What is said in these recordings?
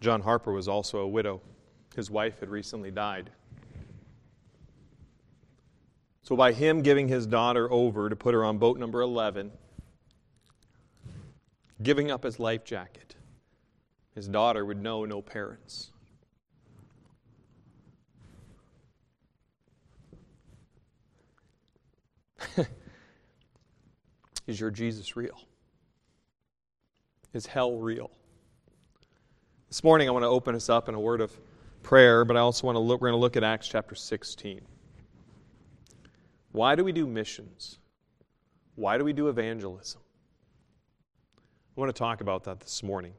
John Harper was also a widow. His wife had recently died. So, by him giving his daughter over to put her on boat number 11, giving up his life jacket, his daughter would know no parents. Is your Jesus real? Is hell real? This morning, I want to open us up in a word of prayer, but I also want to look, we're going to look at Acts chapter 16. Why do we do missions? Why do we do evangelism? I want to talk about that this morning.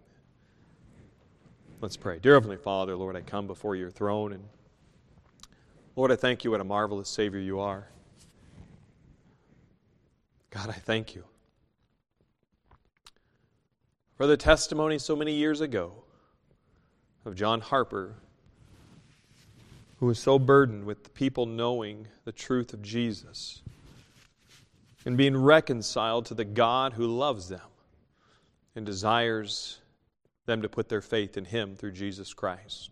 Let's pray. Dear Heavenly Father, Lord, I come before your throne, and Lord, I thank you what a marvelous Savior you are. God, I thank you for the testimony so many years ago of John Harper, who was so burdened with the people knowing the truth of Jesus and being reconciled to the God who loves them and desires them to put their faith in Him through Jesus Christ.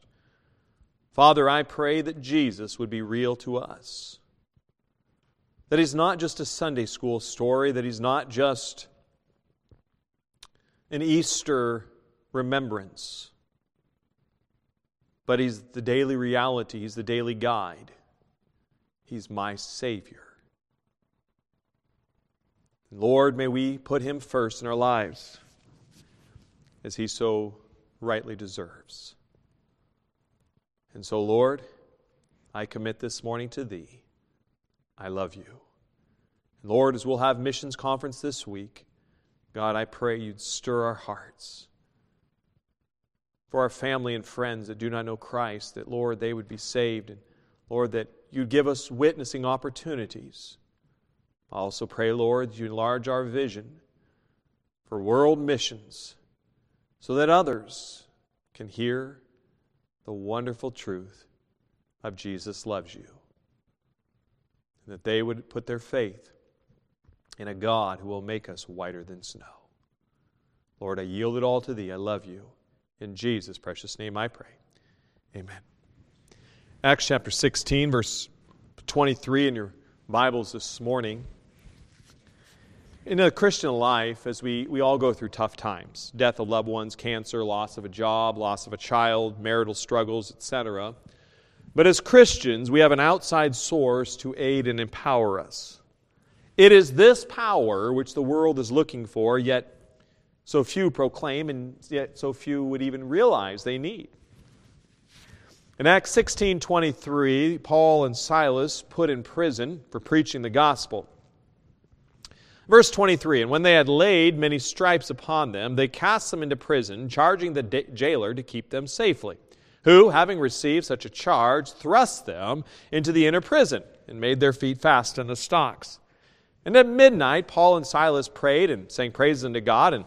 Father, I pray that Jesus would be real to us. That He's not just a Sunday school story, that He's not just an Easter remembrance, but He's the daily reality, He's the daily guide. He's my Savior. Lord, may we put Him first in our lives as He so rightly deserves. And so, Lord, I commit this morning to Thee. I love you. Lord, as we'll have missions conference this week, God, I pray you'd stir our hearts for our family and friends that do not know Christ, that, Lord, they would be saved. And, Lord, that you'd give us witnessing opportunities. I also pray, Lord, that you enlarge our vision for world missions so that others can hear the wonderful truth of Jesus loves you. And that they would put their faith in a God who will make us whiter than snow. Lord, I yield it all to Thee. I love you. In Jesus' precious name I pray. Amen. Acts chapter 16, verse 23 in your Bibles this morning. In a Christian life, as we, we all go through tough times death of loved ones, cancer, loss of a job, loss of a child, marital struggles, etc. But as Christians, we have an outside source to aid and empower us. It is this power which the world is looking for, yet so few proclaim, and yet so few would even realize they need. In Acts 16:23, Paul and Silas put in prison for preaching the gospel. Verse 23 And when they had laid many stripes upon them, they cast them into prison, charging the jailer to keep them safely, who, having received such a charge, thrust them into the inner prison and made their feet fast in the stocks. And at midnight, Paul and Silas prayed and sang praises unto God, and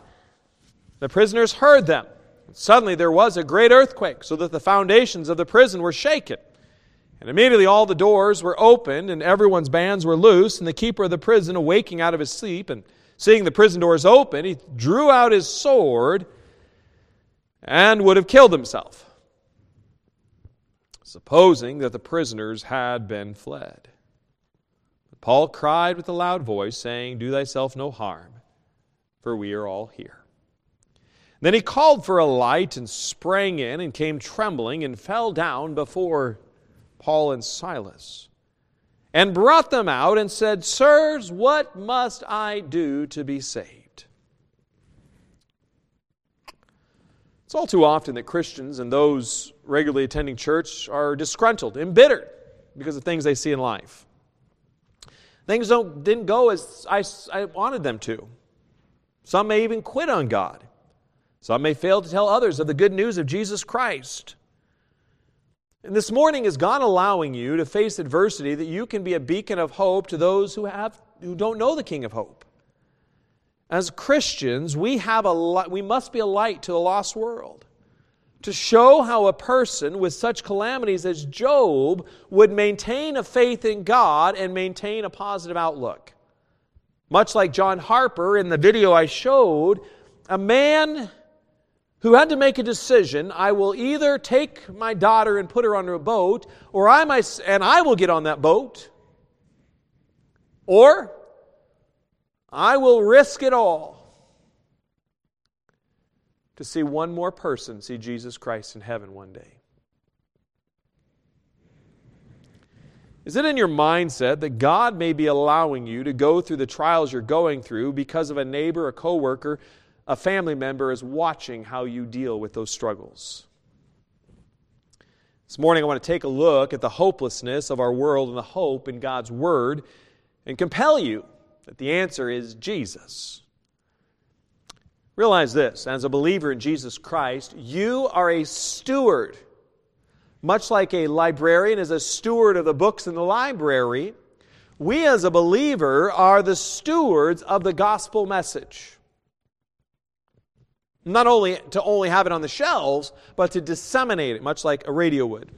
the prisoners heard them. Suddenly there was a great earthquake, so that the foundations of the prison were shaken. And immediately all the doors were opened, and everyone's bands were loose. And the keeper of the prison, awaking out of his sleep and seeing the prison doors open, he drew out his sword and would have killed himself, supposing that the prisoners had been fled. Paul cried with a loud voice, saying, Do thyself no harm, for we are all here. Then he called for a light and sprang in and came trembling and fell down before Paul and Silas and brought them out and said, Sirs, what must I do to be saved? It's all too often that Christians and those regularly attending church are disgruntled, embittered because of things they see in life. Things don't, didn't go as I, I wanted them to. Some may even quit on God. Some may fail to tell others of the good news of Jesus Christ. And this morning is God allowing you to face adversity that you can be a beacon of hope to those who, have, who don't know the King of Hope. As Christians, we, have a, we must be a light to a lost world to show how a person with such calamities as Job would maintain a faith in God and maintain a positive outlook. Much like John Harper in the video I showed, a man who had to make a decision I will either take my daughter and put her on a boat, or I might, and I will get on that boat, or I will risk it all to see one more person see Jesus Christ in heaven one day. Is it in your mindset that God may be allowing you to go through the trials you're going through because of a neighbor, a coworker, a family member is watching how you deal with those struggles? This morning, I want to take a look at the hopelessness of our world and the hope in God's Word and compel you that the answer is Jesus. Realize this as a believer in Jesus Christ, you are a steward much like a librarian is a steward of the books in the library, we as a believer are the stewards of the gospel message. Not only to only have it on the shelves, but to disseminate it, much like a radio would.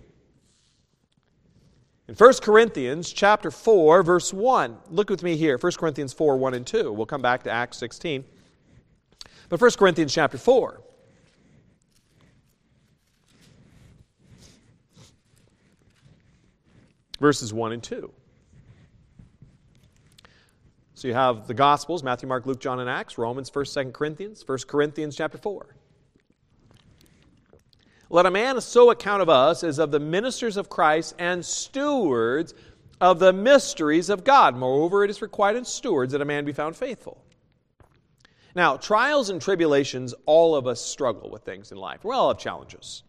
In 1 Corinthians chapter 4, verse 1, look with me here. 1 Corinthians 4, 1 and 2. We'll come back to Acts 16. But 1 Corinthians chapter 4. verses 1 and 2. So you have the Gospels Matthew, Mark, Luke, John, and Acts, Romans, 1st, 2nd Corinthians, 1 Corinthians chapter 4. Let a man so account of us as of the ministers of Christ and stewards of the mysteries of God. Moreover, it is required in stewards that a man be found faithful. Now, trials and tribulations, all of us struggle with things in life. We all have challenges.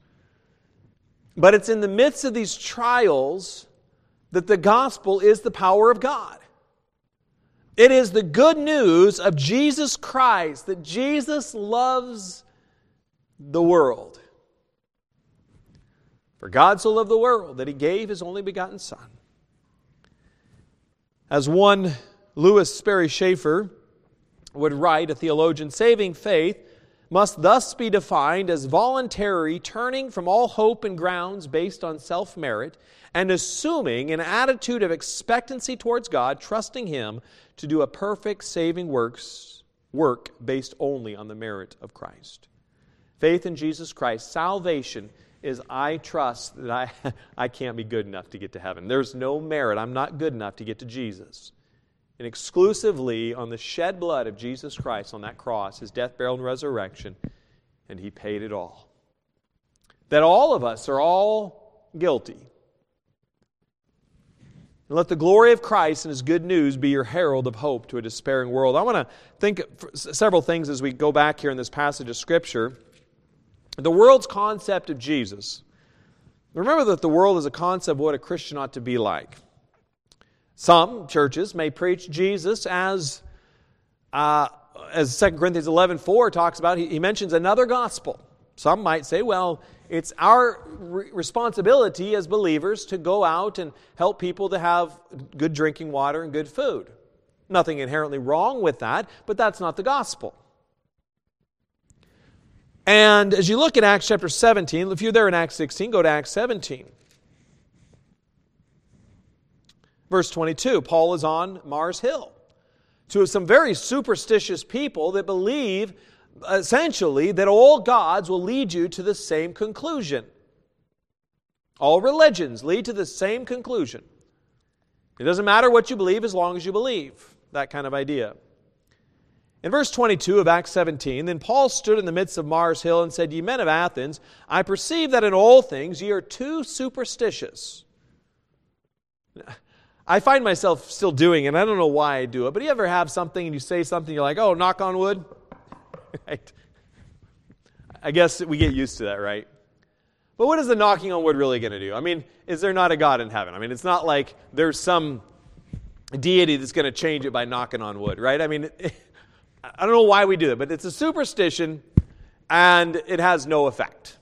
But it's in the midst of these trials that the gospel is the power of God. It is the good news of Jesus Christ that Jesus loves the world. For God so loved the world that he gave his only begotten Son. As one Lewis Sperry Chafer would write, a theologian, saving faith must thus be defined as voluntary turning from all hope and grounds based on self merit and assuming an attitude of expectancy towards God, trusting Him to do a perfect saving works, work based only on the merit of Christ. Faith in Jesus Christ, salvation is I trust that I, I can't be good enough to get to heaven. There's no merit. I'm not good enough to get to Jesus. And exclusively on the shed blood of Jesus Christ on that cross, his death, burial, and resurrection, and he paid it all. That all of us are all guilty and let the glory of Christ and his good news be your herald of hope to a despairing world. I want to think several things as we go back here in this passage of Scripture. The world's concept of Jesus. Remember that the world is a concept of what a Christian ought to be like. Some churches may preach Jesus as, uh, as 2 Corinthians 11 4 talks about, he, he mentions another gospel. Some might say, well, it's our re- responsibility as believers to go out and help people to have good drinking water and good food. Nothing inherently wrong with that, but that's not the gospel. And as you look at Acts chapter 17, if you're there in Acts 16, go to Acts 17. Verse 22, Paul is on Mars Hill to some very superstitious people that believe essentially that all gods will lead you to the same conclusion. All religions lead to the same conclusion. It doesn't matter what you believe as long as you believe. That kind of idea. In verse 22 of Acts 17, then Paul stood in the midst of Mars Hill and said, Ye men of Athens, I perceive that in all things ye are too superstitious. I find myself still doing it, and I don't know why I do it, but you ever have something and you say something, you're like, oh, knock on wood? Right? I guess we get used to that, right? But what is the knocking on wood really going to do? I mean, is there not a God in heaven? I mean, it's not like there's some deity that's going to change it by knocking on wood, right? I mean, I don't know why we do it, but it's a superstition and it has no effect.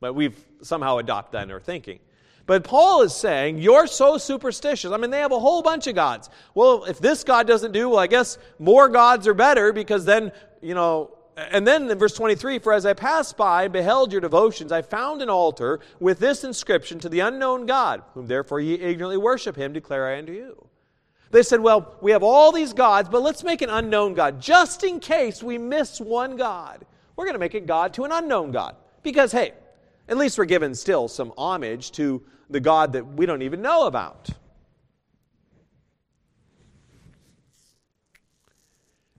But we've somehow adopted that in our thinking. But Paul is saying, You're so superstitious. I mean, they have a whole bunch of gods. Well, if this God doesn't do, well, I guess more gods are better because then, you know, and then in verse 23, for as I passed by and beheld your devotions, I found an altar with this inscription to the unknown God, whom therefore ye ignorantly worship him, declare I unto you. They said, well, we have all these gods, but let's make an unknown God, just in case we miss one God. We're going to make a God to an unknown God. Because, hey, at least we're given still some homage to the God that we don't even know about.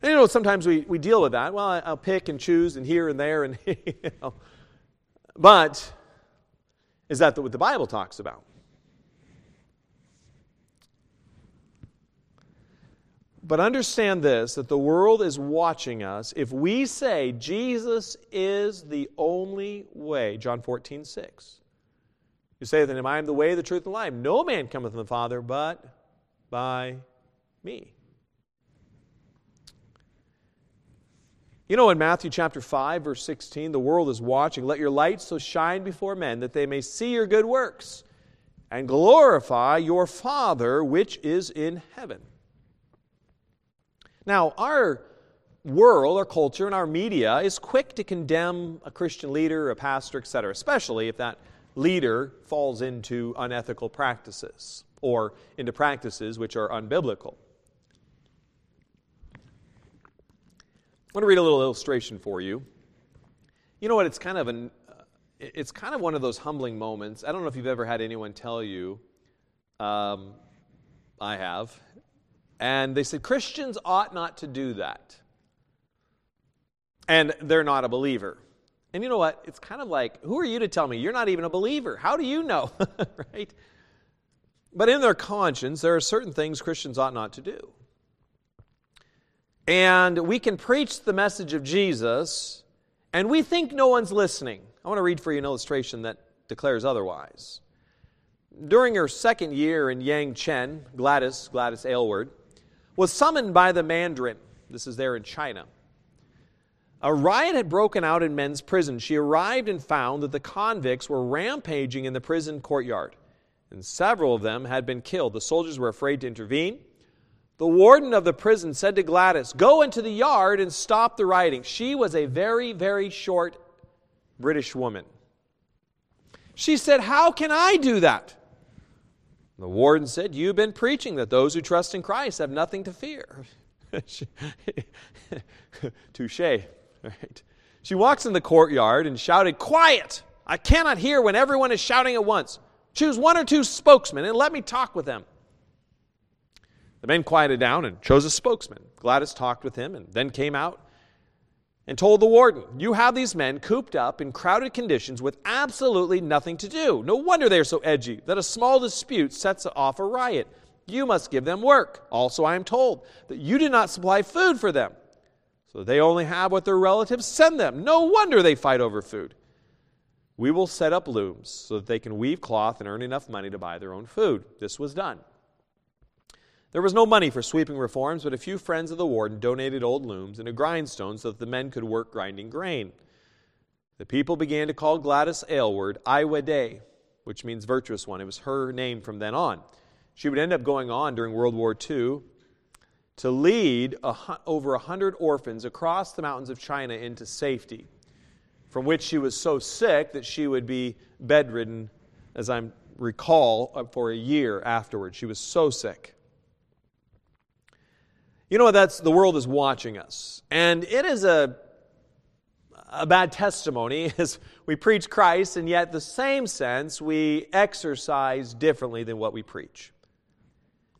And you know, sometimes we, we deal with that. Well, I'll pick and choose and here and there, and you know. But is that what the Bible talks about? But understand this that the world is watching us. If we say Jesus is the only way, John 14, 6. You say that I am the way, the truth, and the life. No man cometh to the Father but by me. You know, in Matthew chapter 5, verse 16, the world is watching. Let your light so shine before men that they may see your good works and glorify your Father which is in heaven. Now, our world, our culture, and our media is quick to condemn a Christian leader, a pastor, etc., especially if that leader falls into unethical practices or into practices which are unbiblical. I want to read a little illustration for you. You know what? It's kind of an it's kind of one of those humbling moments. I don't know if you've ever had anyone tell you. Um, I have. And they said, Christians ought not to do that. And they're not a believer. And you know what? It's kind of like, who are you to tell me? You're not even a believer. How do you know? right? But in their conscience, there are certain things Christians ought not to do. And we can preach the message of Jesus, and we think no one's listening. I want to read for you an illustration that declares otherwise. During her second year in Yangcheng, Gladys, Gladys Aylward, was summoned by the Mandarin. This is there in China. A riot had broken out in men's prison. She arrived and found that the convicts were rampaging in the prison courtyard, and several of them had been killed. The soldiers were afraid to intervene. The warden of the prison said to Gladys, Go into the yard and stop the rioting. She was a very, very short British woman. She said, How can I do that? The warden said, You've been preaching that those who trust in Christ have nothing to fear. Touche. Right. She walks in the courtyard and shouted, Quiet! I cannot hear when everyone is shouting at once. Choose one or two spokesmen and let me talk with them. The men quieted down and chose a spokesman. Gladys talked with him and then came out and told the warden, You have these men cooped up in crowded conditions with absolutely nothing to do. No wonder they are so edgy that a small dispute sets off a riot. You must give them work. Also, I am told that you do not supply food for them, so they only have what their relatives send them. No wonder they fight over food. We will set up looms so that they can weave cloth and earn enough money to buy their own food. This was done. There was no money for sweeping reforms, but a few friends of the warden donated old looms and a grindstone so that the men could work grinding grain. The people began to call Gladys Aylward Ai-weh-deh, which means virtuous one. It was her name from then on. She would end up going on during World War II to lead a, over 100 orphans across the mountains of China into safety, from which she was so sick that she would be bedridden, as I recall, for a year afterwards. She was so sick. You know what? That's the world is watching us, and it is a a bad testimony as we preach Christ, and yet the same sense we exercise differently than what we preach.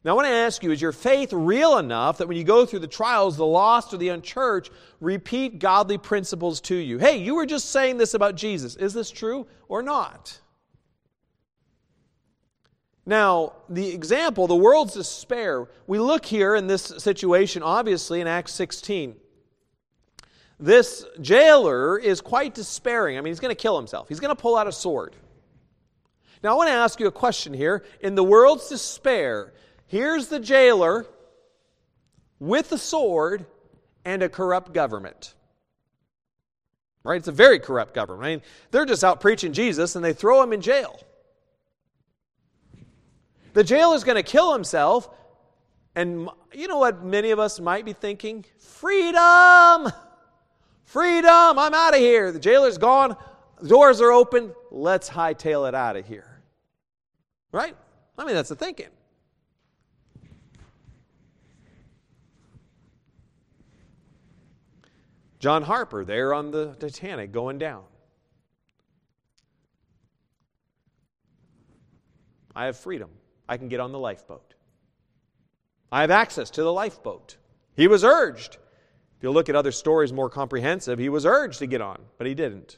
Now, I want to ask you is your faith real enough that when you go through the trials, the lost or the unchurched repeat godly principles to you? Hey, you were just saying this about Jesus. Is this true or not? Now, the example, the world's despair, we look here in this situation, obviously, in Acts 16. This jailer is quite despairing. I mean, he's going to kill himself, he's going to pull out a sword. Now, I want to ask you a question here. In the world's despair, here's the jailer with a sword and a corrupt government. Right? It's a very corrupt government. I mean, they're just out preaching Jesus and they throw him in jail. The jailer's going to kill himself. And you know what many of us might be thinking? Freedom! Freedom! I'm out of here. The jailer's gone. The doors are open. Let's hightail it out of here. Right? I mean, that's the thinking. John Harper there on the Titanic going down. I have freedom. I can get on the lifeboat. I have access to the lifeboat. He was urged. If you look at other stories more comprehensive, he was urged to get on, but he didn't.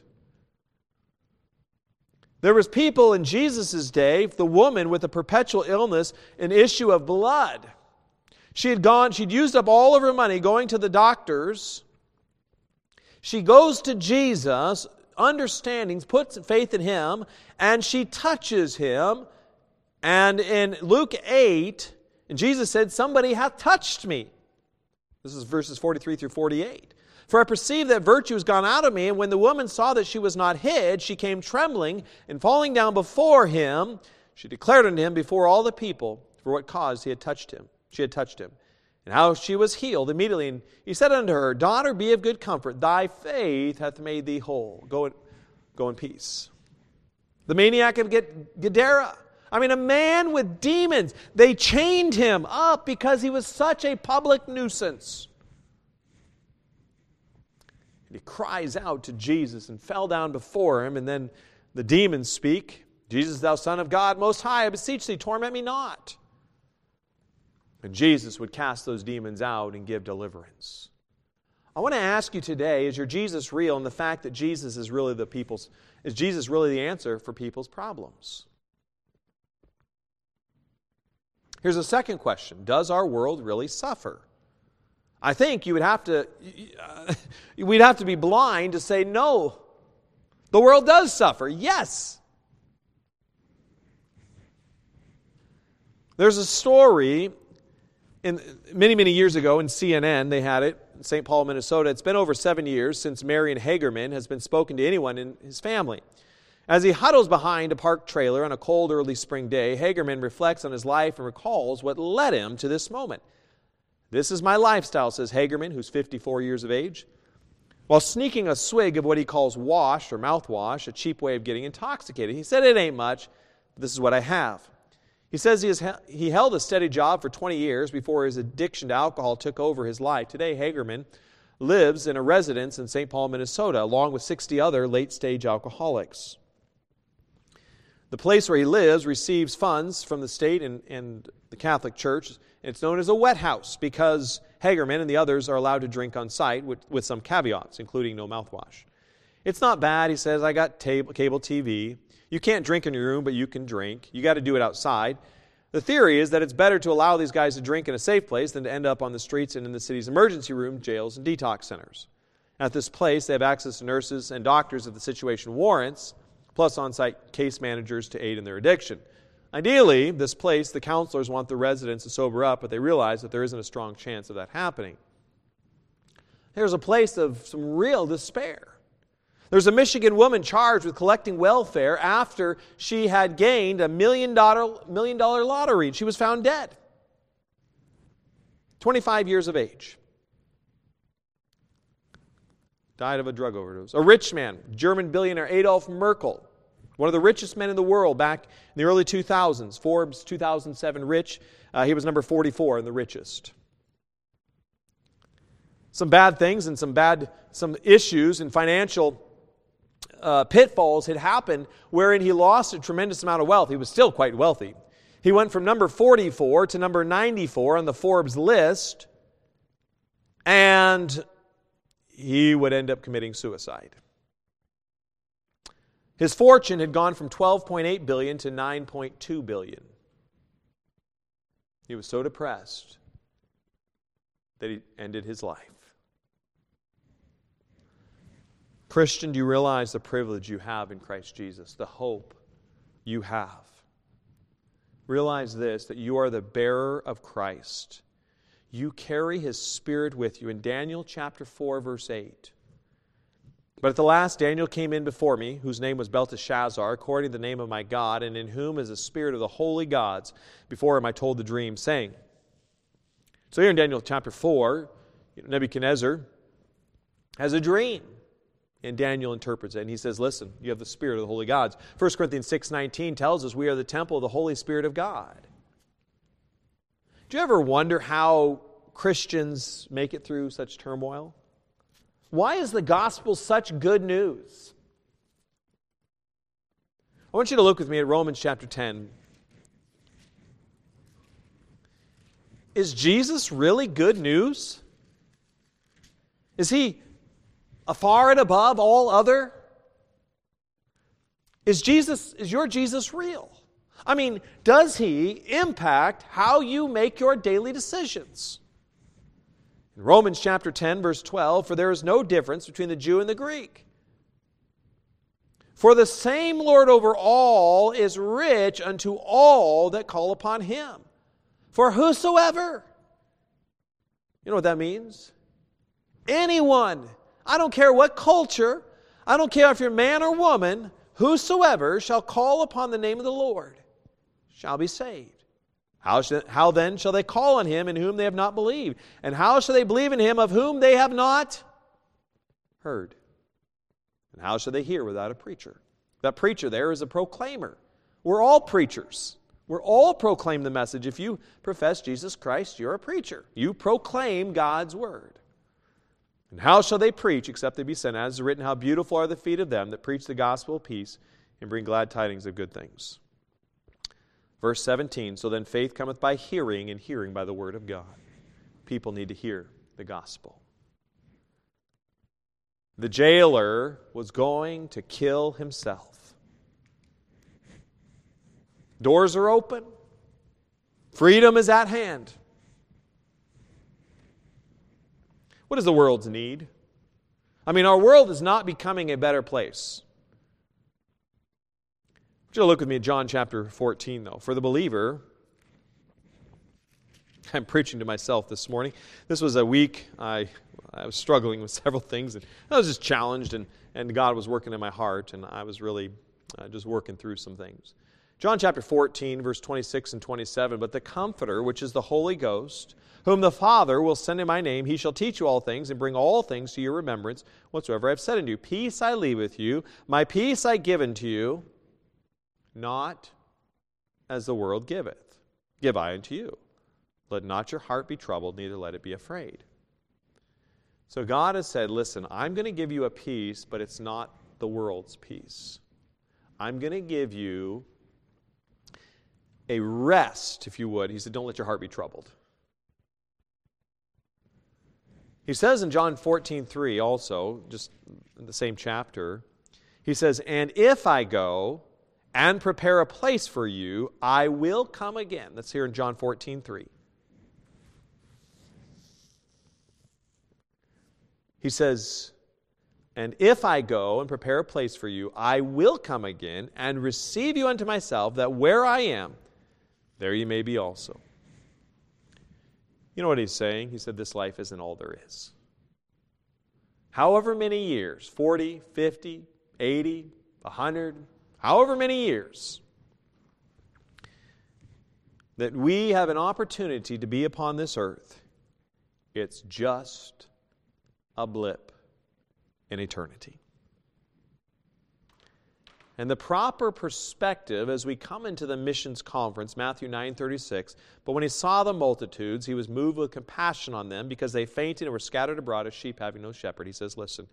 There was people in Jesus' day, the woman with a perpetual illness, an issue of blood. She had gone, she'd used up all of her money going to the doctors. She goes to Jesus, understanding, puts faith in him, and she touches him. And in Luke 8, Jesus said, Somebody hath touched me. This is verses 43 through 48. For I perceive that virtue has gone out of me, and when the woman saw that she was not hid, she came trembling, and falling down before him, she declared unto him before all the people for what cause he had touched him. She had touched him, and how she was healed immediately. And he said unto her, Daughter, be of good comfort. Thy faith hath made thee whole. Go in, go in peace. The maniac of Gadara. I mean, a man with demons. They chained him up because he was such a public nuisance. And he cries out to Jesus and fell down before him, and then the demons speak Jesus, thou Son of God, Most High, I beseech thee, torment me not. And Jesus would cast those demons out and give deliverance. I want to ask you today is your Jesus real and the fact that Jesus is really the people's is Jesus really the answer for people's problems? Here's a second question Does our world really suffer? I think you would have to, we'd have to be blind to say no. The world does suffer, yes. There's a story in, many, many years ago in CNN, they had it, in St. Paul, Minnesota. It's been over seven years since Marion Hagerman has been spoken to anyone in his family. As he huddles behind a parked trailer on a cold early spring day, Hagerman reflects on his life and recalls what led him to this moment. This is my lifestyle, says Hagerman, who's 54 years of age. While sneaking a swig of what he calls wash or mouthwash, a cheap way of getting intoxicated, he said, It ain't much, this is what I have. He says he, has, he held a steady job for 20 years before his addiction to alcohol took over his life. Today, Hagerman lives in a residence in St. Paul, Minnesota, along with 60 other late stage alcoholics. The place where he lives receives funds from the state and, and the Catholic Church. It's known as a wet house because Hagerman and the others are allowed to drink on site with, with some caveats, including no mouthwash. It's not bad, he says. I got table, cable TV. You can't drink in your room, but you can drink. You got to do it outside. The theory is that it's better to allow these guys to drink in a safe place than to end up on the streets and in the city's emergency room, jails, and detox centers. At this place, they have access to nurses and doctors if the situation warrants, plus on site case managers to aid in their addiction. Ideally, this place, the counselors want the residents to sober up, but they realize that there isn't a strong chance of that happening. There's a place of some real despair. There's a Michigan woman charged with collecting welfare after she had gained a million dollar, million dollar lottery. She was found dead. 25 years of age. Died of a drug overdose. A rich man, German billionaire Adolf Merckle, one of the richest men in the world back in the early 2000s. Forbes 2007 rich. Uh, he was number 44 in the richest. Some bad things and some bad some issues and financial uh, pitfalls had happened wherein he lost a tremendous amount of wealth. He was still quite wealthy. He went from number 44 to number 94 on the Forbes list, and he would end up committing suicide. His fortune had gone from 12.8 billion to 9.2 billion. He was so depressed that he ended his life. Christian, do you realize the privilege you have in Christ Jesus, the hope you have? Realize this that you are the bearer of Christ. You carry his spirit with you. In Daniel chapter 4, verse 8. But at the last, Daniel came in before me, whose name was Belteshazzar, according to the name of my God, and in whom is the spirit of the holy gods. Before him I told the dream, saying. So here in Daniel chapter 4, Nebuchadnezzar has a dream. And Daniel interprets it, and he says, Listen, you have the Spirit of the holy gods. 1 Corinthians 6.19 tells us we are the temple of the Holy Spirit of God. Do you ever wonder how Christians make it through such turmoil? Why is the gospel such good news? I want you to look with me at Romans chapter 10. Is Jesus really good news? Is he afar and above all other? Is Jesus is your Jesus real? I mean, does he impact how you make your daily decisions? In Romans chapter 10 verse 12, for there is no difference between the Jew and the Greek. For the same Lord over all is rich unto all that call upon him. For whosoever, you know what that means? Anyone. I don't care what culture, I don't care if you're man or woman, whosoever shall call upon the name of the Lord shall be saved. How, how then shall they call on him in whom they have not believed? And how shall they believe in him of whom they have not heard? And how shall they hear without a preacher? That preacher there is a proclaimer. We're all preachers. We're all proclaim the message. If you profess Jesus Christ, you're a preacher. You proclaim God's word. And how shall they preach except they be sent? As is written, how beautiful are the feet of them that preach the gospel of peace and bring glad tidings of good things. Verse 17 So then faith cometh by hearing, and hearing by the word of God. People need to hear the gospel. The jailer was going to kill himself. Doors are open, freedom is at hand. What is the world's need? I mean, our world is not becoming a better place. I you look with me at John chapter 14, though. For the believer, I'm preaching to myself this morning. This was a week I, I was struggling with several things, and I was just challenged, and, and God was working in my heart, and I was really uh, just working through some things. John chapter 14, verse 26 and 27. But the Comforter, which is the Holy Ghost, whom the Father will send in my name, he shall teach you all things and bring all things to your remembrance whatsoever I have said unto you. Peace I leave with you, my peace I give unto you, not as the world giveth, give I unto you. Let not your heart be troubled, neither let it be afraid. So God has said, Listen, I'm going to give you a peace, but it's not the world's peace. I'm going to give you a rest, if you would. He said, Don't let your heart be troubled. He says in John 14, 3 also, just in the same chapter, he says, And if I go and prepare a place for you, I will come again. That's here in John 14, 3. He says, And if I go and prepare a place for you, I will come again and receive you unto myself, that where I am, there you may be also. You know what he's saying? He said, This life isn't all there is. However many years 40, 50, 80, 100, however many years that we have an opportunity to be upon this earth, it's just a blip in eternity. And the proper perspective as we come into the missions conference, Matthew 9 36, but when he saw the multitudes, he was moved with compassion on them because they fainted and were scattered abroad as sheep having no shepherd. He says, Listen,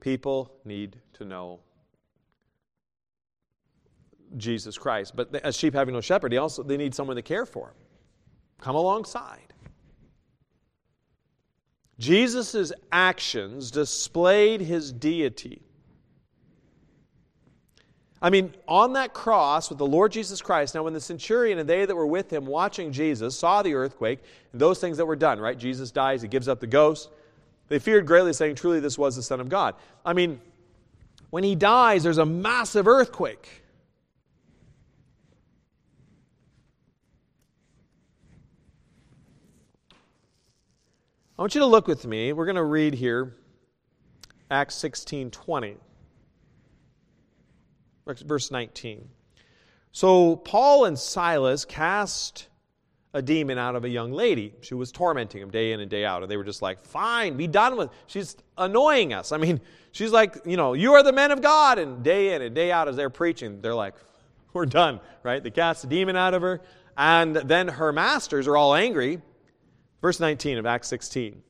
people need to know Jesus Christ. But as sheep having no shepherd, he also, they need someone to care for them. Come alongside. Jesus' actions displayed his deity. I mean, on that cross with the Lord Jesus Christ, now when the centurion and they that were with him watching Jesus saw the earthquake and those things that were done, right? Jesus dies, he gives up the ghost. They feared greatly, saying, Truly, this was the Son of God. I mean, when he dies, there's a massive earthquake. I want you to look with me. We're going to read here Acts 16 20 verse 19. So Paul and Silas cast a demon out of a young lady. She was tormenting him day in and day out. And they were just like, fine, be done with. She's annoying us. I mean, she's like, you know, you are the men of God. And day in and day out as they're preaching, they're like, we're done, right? They cast a demon out of her. And then her masters are all angry. Verse 19 of Acts 16.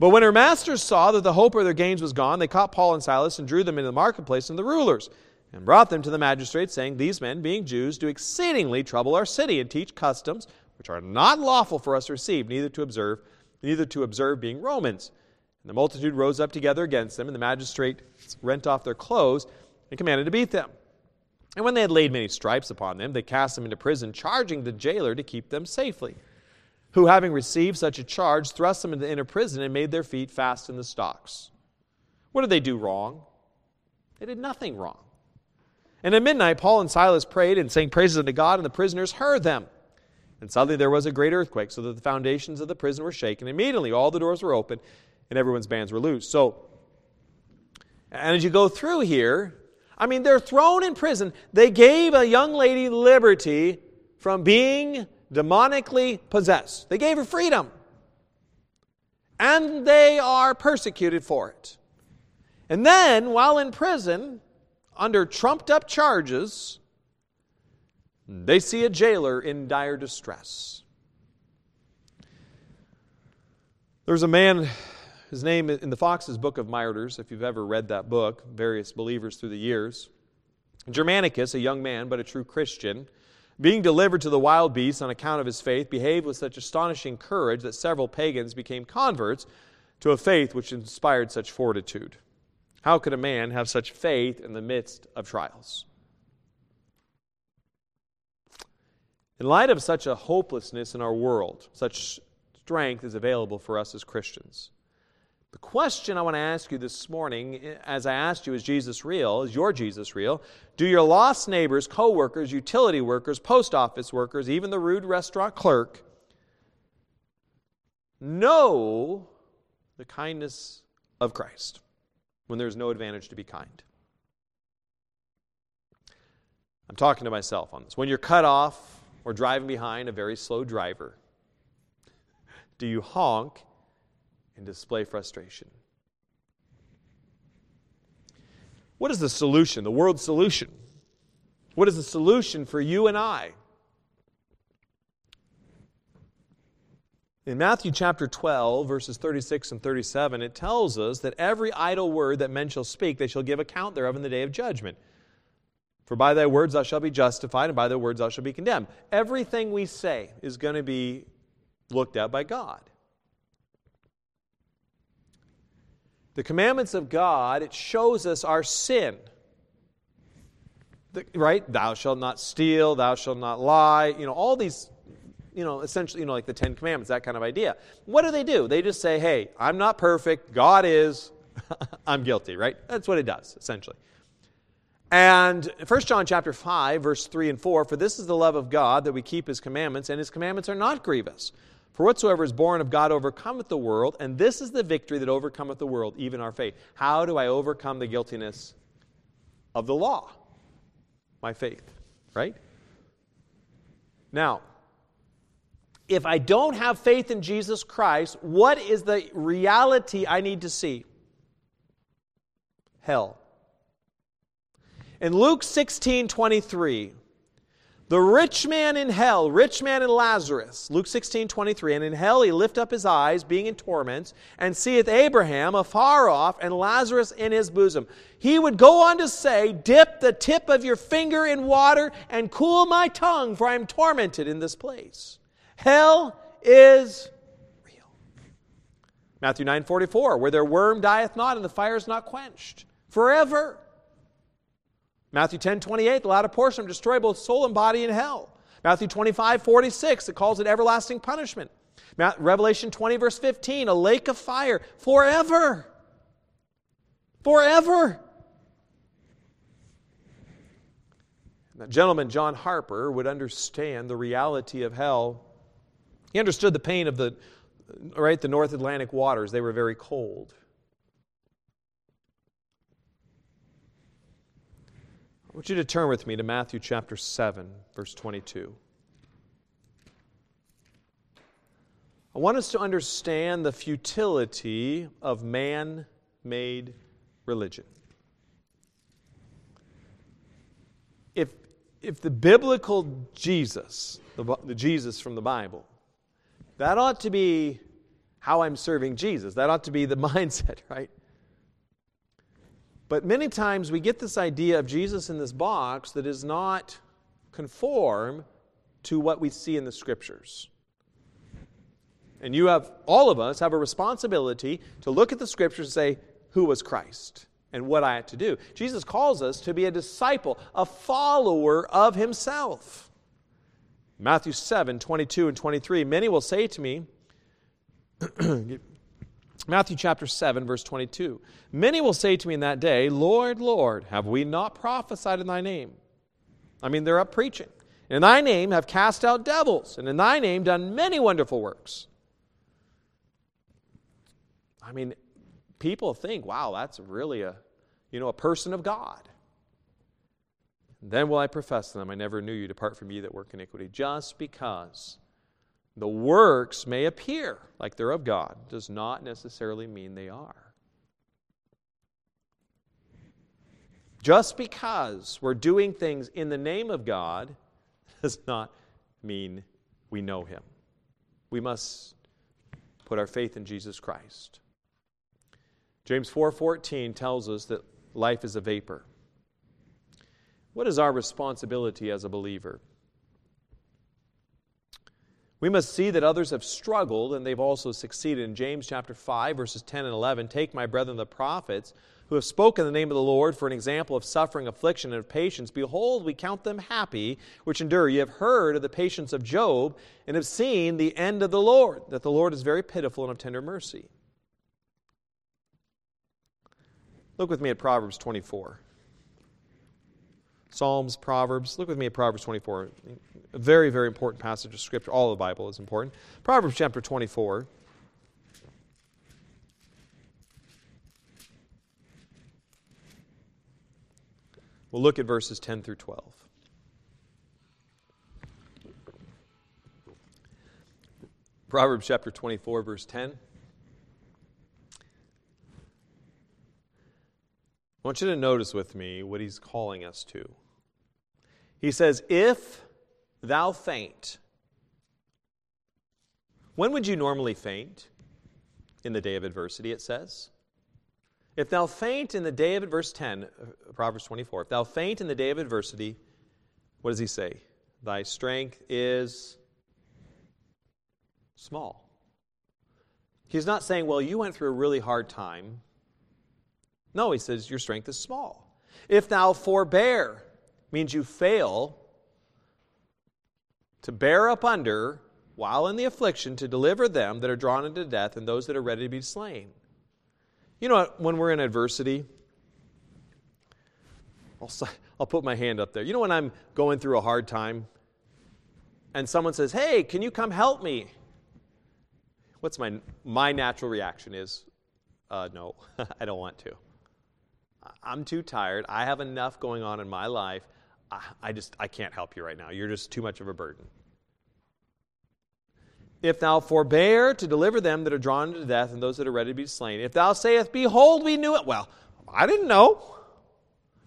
But when her masters saw that the hope of their gains was gone, they caught Paul and Silas and drew them into the marketplace and the rulers, and brought them to the magistrates, saying, These men, being Jews, do exceedingly trouble our city, and teach customs which are not lawful for us to receive, neither to observe, neither to observe being Romans. And the multitude rose up together against them, and the magistrates rent off their clothes and commanded to beat them. And when they had laid many stripes upon them, they cast them into prison, charging the jailer to keep them safely who, having received such a charge, thrust them into the inner prison and made their feet fast in the stocks. What did they do wrong? They did nothing wrong. And at midnight, Paul and Silas prayed and sang praises unto God, and the prisoners heard them. And suddenly there was a great earthquake, so that the foundations of the prison were shaken. Immediately all the doors were open, and everyone's bands were loose. So, and as you go through here, I mean, they're thrown in prison. They gave a young lady liberty from being demonically possessed. They gave her freedom. And they are persecuted for it. And then, while in prison, under trumped up charges, they see a jailer in dire distress. There's a man, his name in the Fox's Book of Martyrs, if you've ever read that book, various believers through the years. Germanicus, a young man but a true Christian, being delivered to the wild beasts on account of his faith, behaved with such astonishing courage that several pagans became converts to a faith which inspired such fortitude. How could a man have such faith in the midst of trials? In light of such a hopelessness in our world, such strength is available for us as Christians. The question I want to ask you this morning, as I asked you, is Jesus real? Is your Jesus real? Do your lost neighbors, co workers, utility workers, post office workers, even the rude restaurant clerk, know the kindness of Christ when there's no advantage to be kind? I'm talking to myself on this. When you're cut off or driving behind a very slow driver, do you honk and display frustration. What is the solution, the world's solution? What is the solution for you and I? In Matthew chapter 12, verses 36 and 37, it tells us that every idle word that men shall speak, they shall give account thereof in the day of judgment. For by thy words thou shalt be justified, and by thy words thou shalt be condemned. Everything we say is going to be looked at by God. The commandments of God, it shows us our sin. The, right? Thou shalt not steal, thou shalt not lie, you know, all these, you know, essentially, you know, like the Ten Commandments, that kind of idea. What do they do? They just say, hey, I'm not perfect, God is, I'm guilty, right? That's what it does, essentially. And 1 John chapter 5, verse 3 and 4, for this is the love of God that we keep his commandments, and his commandments are not grievous. For whatsoever is born of God overcometh the world, and this is the victory that overcometh the world, even our faith. How do I overcome the guiltiness of the law? My faith, right? Now, if I don't have faith in Jesus Christ, what is the reality I need to see? Hell. In Luke 16 23, the rich man in hell, rich man in Lazarus, Luke 16, 23, and in hell he lift up his eyes, being in torments, and seeth Abraham afar off, and Lazarus in his bosom. He would go on to say, Dip the tip of your finger in water and cool my tongue, for I am tormented in this place. Hell is real. Matthew 9, 44, where their worm dieth not, and the fire is not quenched. Forever. Matthew 10 28, the latter portion destroy both soul and body in hell. Matthew 25 46, it calls it everlasting punishment. Revelation 20, verse 15, a lake of fire forever. Forever. That gentleman, John Harper, would understand the reality of hell. He understood the pain of the, right, the North Atlantic waters. They were very cold. Want you to turn with me to Matthew chapter 7, verse 22. I want us to understand the futility of man made religion. If, if the biblical Jesus, the, the Jesus from the Bible, that ought to be how I'm serving Jesus. That ought to be the mindset, right? But many times we get this idea of Jesus in this box that is not conform to what we see in the scriptures. And you have, all of us have a responsibility to look at the scriptures and say, who was Christ and what I had to do. Jesus calls us to be a disciple, a follower of himself. Matthew 7 22 and 23. Many will say to me, Matthew chapter 7, verse 22. Many will say to me in that day, Lord, Lord, have we not prophesied in thy name? I mean, they're up preaching. In thy name have cast out devils, and in thy name done many wonderful works. I mean, people think, wow, that's really a, you know, a person of God. Then will I profess to them, I never knew you, depart from me that work iniquity. Just because the works may appear like they're of God does not necessarily mean they are. Just because we're doing things in the name of God does not mean we know Him. We must put our faith in Jesus Christ. James 4:14 tells us that life is a vapor. What is our responsibility as a believer? We must see that others have struggled and they've also succeeded. In James chapter 5 verses 10 and 11, take my brethren the prophets who have spoken the name of the Lord for an example of suffering, affliction, and of patience. Behold, we count them happy which endure. You have heard of the patience of Job and have seen the end of the Lord, that the Lord is very pitiful and of tender mercy. Look with me at Proverbs 24. Psalms, Proverbs. Look with me at Proverbs 24. A very, very important passage of Scripture. All of the Bible is important. Proverbs chapter 24. We'll look at verses 10 through 12. Proverbs chapter 24, verse 10. I want you to notice with me what he's calling us to. He says, If thou faint. When would you normally faint? In the day of adversity, it says. If thou faint in the day of adversity, verse 10, uh, Proverbs 24, if thou faint in the day of adversity, what does he say? Thy strength is small. He's not saying, well, you went through a really hard time. No, he says, your strength is small. If thou forbear, means you fail to bear up under while in the affliction to deliver them that are drawn into death and those that are ready to be slain. You know? When we're in adversity, I'll, I'll put my hand up there. You know when I'm going through a hard time and someone says, Hey, can you come help me? What's my, my natural reaction is, uh, No, I don't want to. I'm too tired. I have enough going on in my life. I just, I can't help you right now. You're just too much of a burden. If thou forbear to deliver them that are drawn to death and those that are ready to be slain, if thou sayest, Behold, we knew it, well, I didn't know.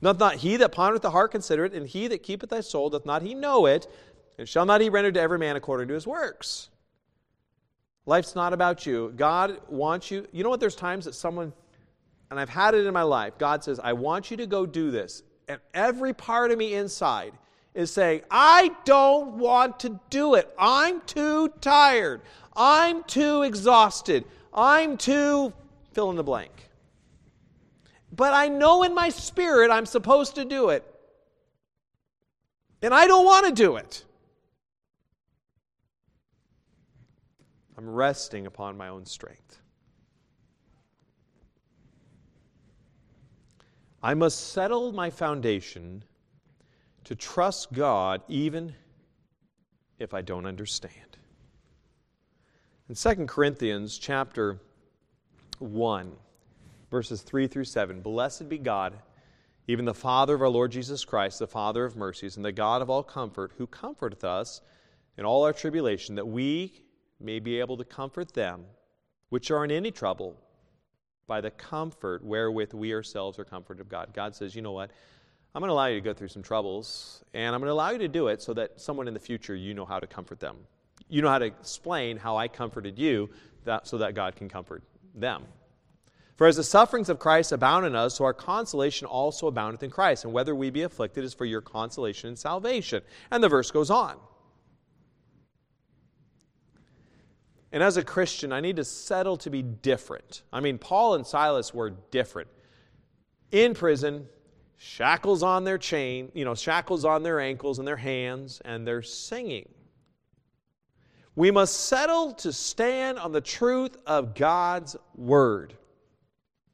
Doth not he that pondereth the heart consider it, and he that keepeth thy soul, doth not he know it, and shall not he render to every man according to his works? Life's not about you. God wants you. You know what? There's times that someone, and I've had it in my life, God says, I want you to go do this and every part of me inside is saying, I don't want to do it. I'm too tired. I'm too exhausted. I'm too fill in the blank. But I know in my spirit I'm supposed to do it. And I don't want to do it. I'm resting upon my own strength. I must settle my foundation to trust God even if I don't understand. In 2 Corinthians chapter 1, verses 3 through 7, blessed be God, even the Father of our Lord Jesus Christ, the Father of mercies, and the God of all comfort, who comforteth us in all our tribulation, that we may be able to comfort them which are in any trouble by the comfort wherewith we ourselves are comforted of God. God says, you know what? I'm going to allow you to go through some troubles, and I'm going to allow you to do it so that someone in the future you know how to comfort them. You know how to explain how I comforted you that, so that God can comfort them. For as the sufferings of Christ abound in us, so our consolation also aboundeth in Christ. And whether we be afflicted is for your consolation and salvation. And the verse goes on. And as a Christian, I need to settle to be different. I mean, Paul and Silas were different. In prison, shackles on their chain, you know, shackles on their ankles and their hands, and they're singing. We must settle to stand on the truth of God's word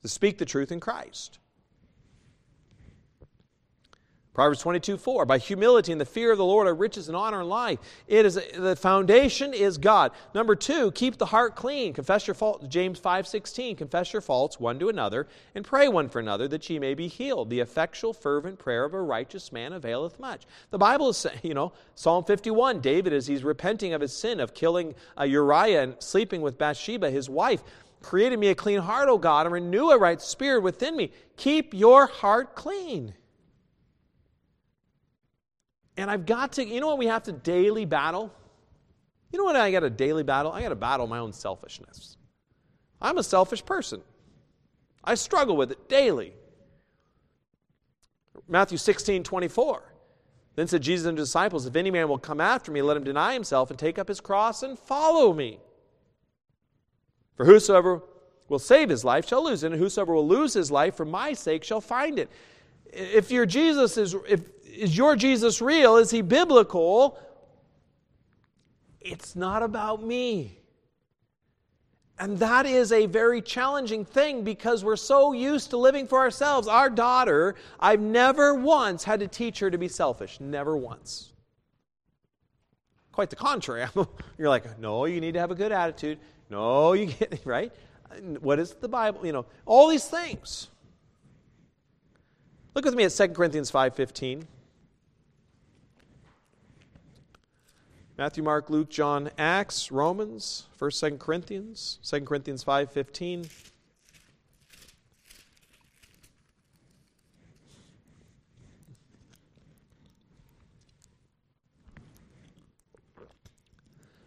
to speak the truth in Christ. Proverbs 22, 4. By humility and the fear of the Lord are riches and honor and life. It is the foundation is God. Number two, keep the heart clean. Confess your faults. James 5, 16. Confess your faults one to another and pray one for another that ye may be healed. The effectual, fervent prayer of a righteous man availeth much. The Bible is saying, you know, Psalm 51, David, as he's repenting of his sin of killing uh, Uriah and sleeping with Bathsheba, his wife, Created me a clean heart, O God, and renew a right spirit within me. Keep your heart clean. And I've got to, you know what we have to daily battle? You know what I got to daily battle? I got to battle my own selfishness. I'm a selfish person. I struggle with it daily. Matthew 16, 24. Then said Jesus and his disciples, If any man will come after me, let him deny himself and take up his cross and follow me. For whosoever will save his life shall lose it, and whosoever will lose his life for my sake shall find it. If your Jesus is, if is your Jesus real? Is he biblical? It's not about me. And that is a very challenging thing because we're so used to living for ourselves. Our daughter, I've never once had to teach her to be selfish. Never once. Quite the contrary. You're like, no, you need to have a good attitude. No, you get right? What is the Bible? You know, all these things. Look with me at 2 Corinthians 5:15. Matthew, Mark, Luke, John, Acts, Romans, 1st, 2nd Corinthians, 2 Corinthians 5:15.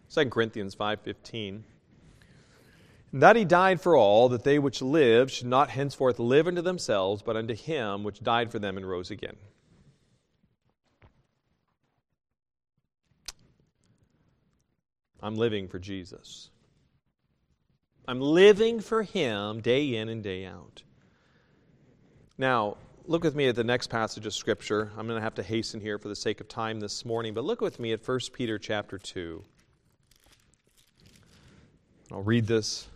Second Corinthians 5:15 that he died for all, that they which live should not henceforth live unto themselves, but unto him which died for them and rose again. I'm living for Jesus. I'm living for him day in and day out. Now, look with me at the next passage of scripture. I'm going to have to hasten here for the sake of time this morning, but look with me at 1 Peter chapter 2. I'll read this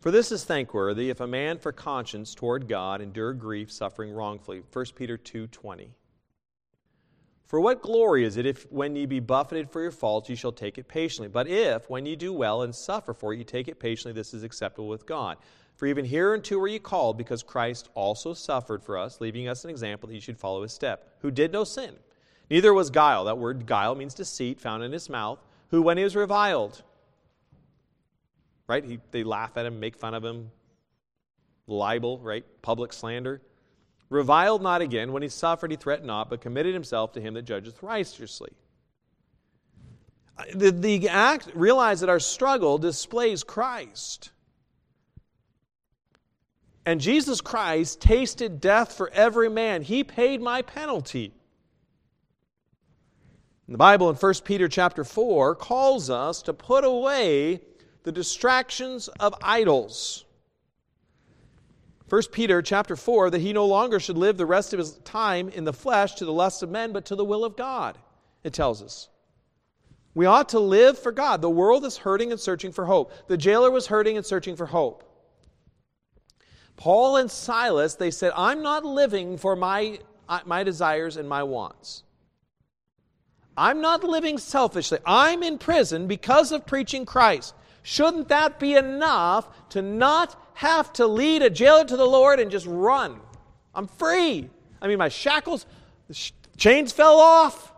for this is thankworthy if a man for conscience toward God endure grief suffering wrongfully. 1 Peter 2:20. For what glory is it if when ye be buffeted for your faults ye shall take it patiently? But if when ye do well and suffer for it ye take it patiently, this is acceptable with God. For even hereunto were ye called, because Christ also suffered for us, leaving us an example that ye should follow his step, who did no sin. Neither was guile, that word guile means deceit, found in his mouth, who when he was reviled, right? He, they laugh at him, make fun of him, libel, right? Public slander. Reviled not again. When he suffered, he threatened not, but committed himself to him that judgeth righteously. Uh, the, the act, realize that our struggle displays Christ. And Jesus Christ tasted death for every man. He paid my penalty. The Bible in 1 Peter chapter 4 calls us to put away the distractions of idols. 1 Peter chapter 4 that he no longer should live the rest of his time in the flesh to the lusts of men but to the will of God. It tells us. We ought to live for God. The world is hurting and searching for hope. The jailer was hurting and searching for hope. Paul and Silas, they said, I'm not living for my, uh, my desires and my wants. I'm not living selfishly. I'm in prison because of preaching Christ. Shouldn't that be enough to not have to lead a jailer to the Lord and just run? I'm free. I mean, my shackles, sh- chains fell off.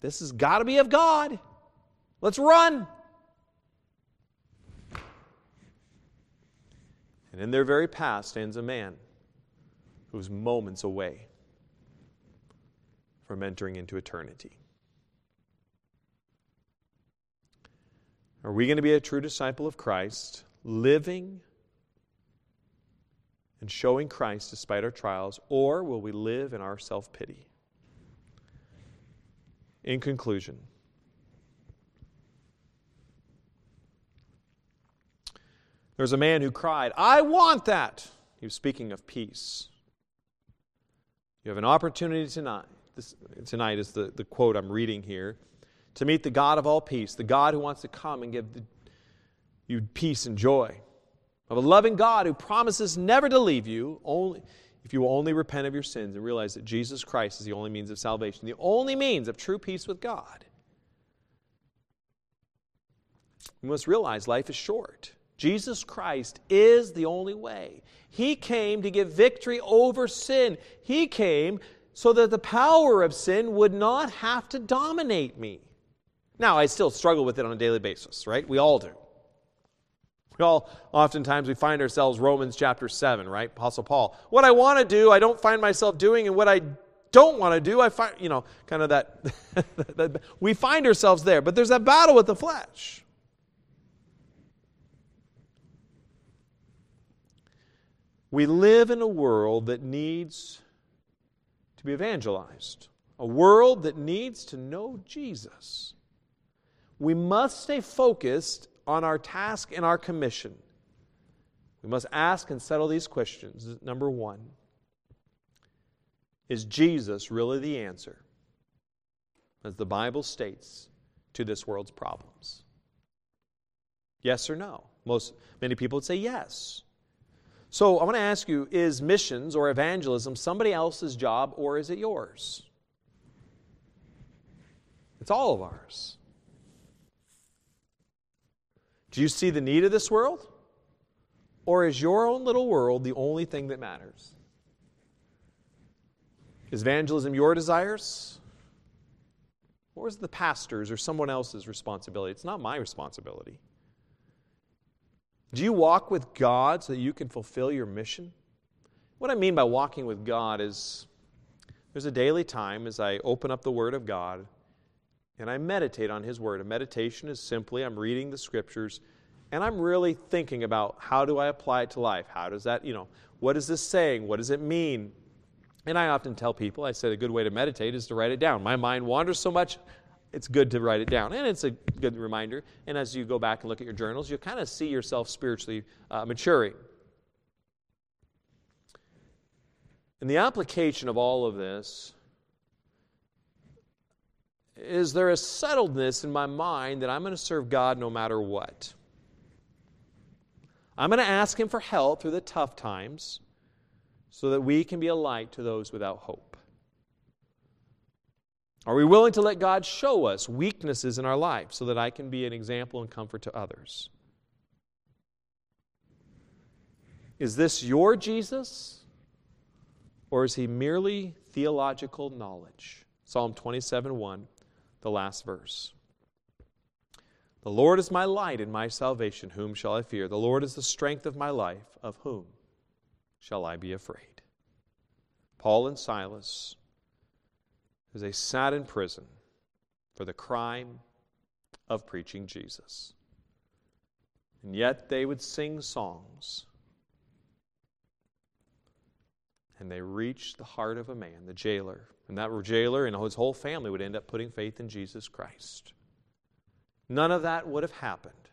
This has got to be of God. Let's run. And in their very path stands a man who's moments away from entering into eternity. Are we going to be a true disciple of Christ, living and showing Christ despite our trials, or will we live in our self pity? In conclusion, there's a man who cried, I want that. He was speaking of peace. You have an opportunity tonight. This, tonight is the, the quote I'm reading here to meet the God of all peace, the God who wants to come and give the, you peace and joy. Of a loving God who promises never to leave you, only if you will only repent of your sins and realize that Jesus Christ is the only means of salvation, the only means of true peace with God. We must realize life is short. Jesus Christ is the only way. He came to give victory over sin. He came so that the power of sin would not have to dominate me. Now, I still struggle with it on a daily basis, right? We all do. We all, oftentimes, we find ourselves Romans chapter 7, right? Apostle Paul. What I want to do, I don't find myself doing, and what I don't want to do, I find, you know, kind of that. we find ourselves there, but there's that battle with the flesh. We live in a world that needs to be evangelized, a world that needs to know Jesus. We must stay focused on our task and our commission. We must ask and settle these questions. Number one Is Jesus really the answer, as the Bible states, to this world's problems? Yes or no? Most many people would say yes. So I want to ask you is missions or evangelism somebody else's job or is it yours? It's all of ours. Do you see the need of this world? Or is your own little world the only thing that matters? Is evangelism your desires? Or is the pastor's or someone else's responsibility? It's not my responsibility. Do you walk with God so that you can fulfill your mission? What I mean by walking with God is there's a daily time as I open up the Word of God and I meditate on His Word. A meditation is simply I'm reading the Scriptures and I'm really thinking about how do I apply it to life? How does that, you know, what is this saying? What does it mean? And I often tell people, I said a good way to meditate is to write it down. My mind wanders so much, it's good to write it down. And it's a good reminder. And as you go back and look at your journals, you'll kind of see yourself spiritually uh, maturing. And the application of all of this is there a settledness in my mind that I'm going to serve God no matter what? I'm going to ask Him for help through the tough times so that we can be a light to those without hope. Are we willing to let God show us weaknesses in our life so that I can be an example and comfort to others? Is this your Jesus? Or is he merely theological knowledge? Psalm 27 1 the last verse. The Lord is my light and my salvation. Whom shall I fear? The Lord is the strength of my life. Of whom shall I be afraid? Paul and Silas, as they sat in prison for the crime of preaching Jesus. And yet they would sing songs. And they reached the heart of a man, the jailer, and that jailer and his whole family would end up putting faith in Jesus Christ. None of that would have happened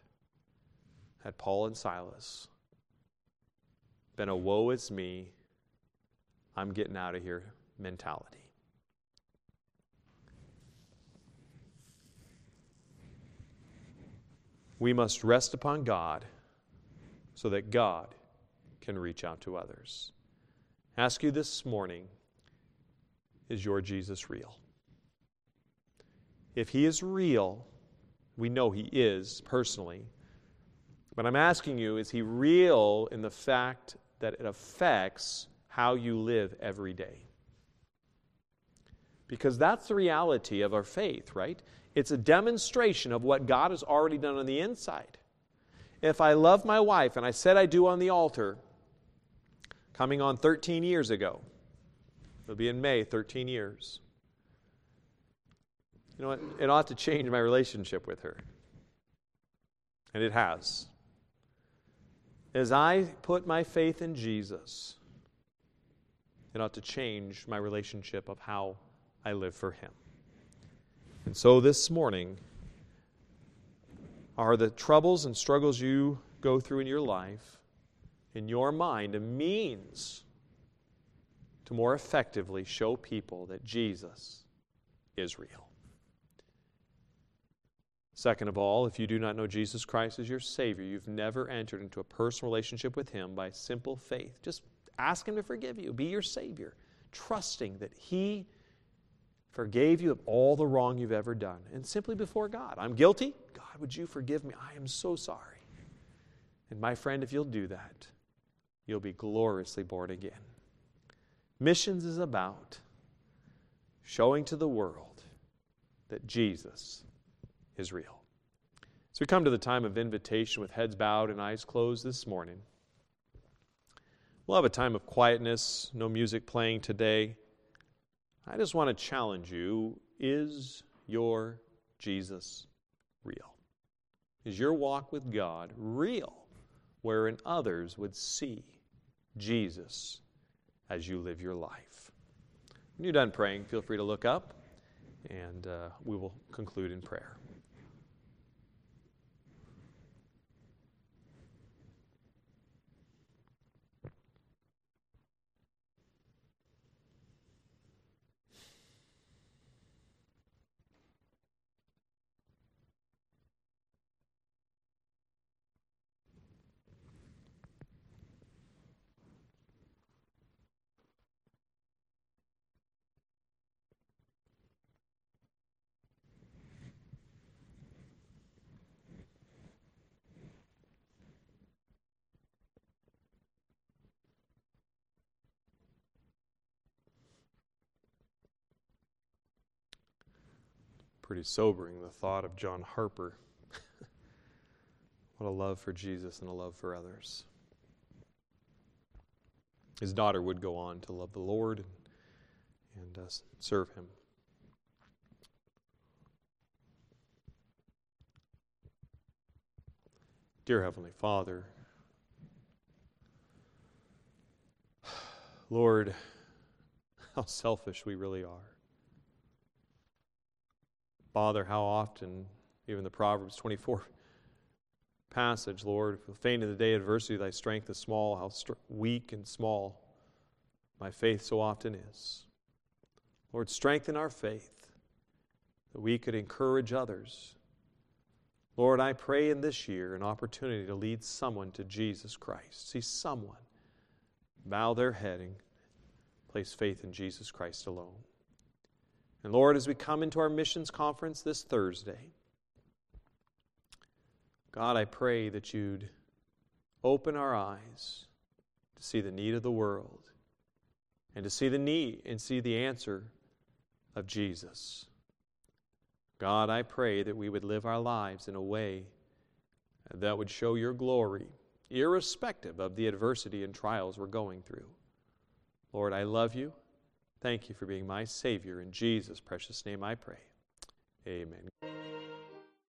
had Paul and Silas been a woe is me, I'm getting out of here mentality. We must rest upon God so that God can reach out to others. Ask you this morning is your Jesus real? If he is real, we know he is personally. But I'm asking you, is he real in the fact that it affects how you live every day? Because that's the reality of our faith, right? It's a demonstration of what God has already done on the inside. If I love my wife, and I said I do on the altar, coming on 13 years ago, It'll be in May, 13 years. You know what? It ought to change my relationship with her. and it has. As I put my faith in Jesus, it ought to change my relationship of how I live for Him. And so this morning, are the troubles and struggles you go through in your life, in your mind, a means to more effectively show people that Jesus is real? Second of all, if you do not know Jesus Christ as your Savior, you've never entered into a personal relationship with Him by simple faith. Just ask Him to forgive you, be your Savior, trusting that He forgave you of all the wrong you've ever done. And simply before God, I'm guilty. God, would you forgive me? I am so sorry. And my friend, if you'll do that, you'll be gloriously born again. Missions is about showing to the world that Jesus is real. So we come to the time of invitation with heads bowed and eyes closed this morning. We'll have a time of quietness, no music playing today. I just want to challenge you is your Jesus real? Is your walk with God real, wherein others would see Jesus as you live your life? When you're done praying, feel free to look up, and uh, we will conclude in prayer. Pretty sobering, the thought of John Harper. what a love for Jesus and a love for others. His daughter would go on to love the Lord and, and uh, serve him. Dear Heavenly Father, Lord, how selfish we really are. Father, how often, even the Proverbs 24 passage, Lord, faint in the day of adversity, thy strength is small, how st- weak and small my faith so often is. Lord, strengthen our faith that we could encourage others. Lord, I pray in this year an opportunity to lead someone to Jesus Christ. See someone bow their head and place faith in Jesus Christ alone. And Lord, as we come into our missions conference this Thursday, God, I pray that you'd open our eyes to see the need of the world and to see the need and see the answer of Jesus. God, I pray that we would live our lives in a way that would show your glory, irrespective of the adversity and trials we're going through. Lord, I love you. Thank you for being my Savior. In Jesus' precious name I pray. Amen.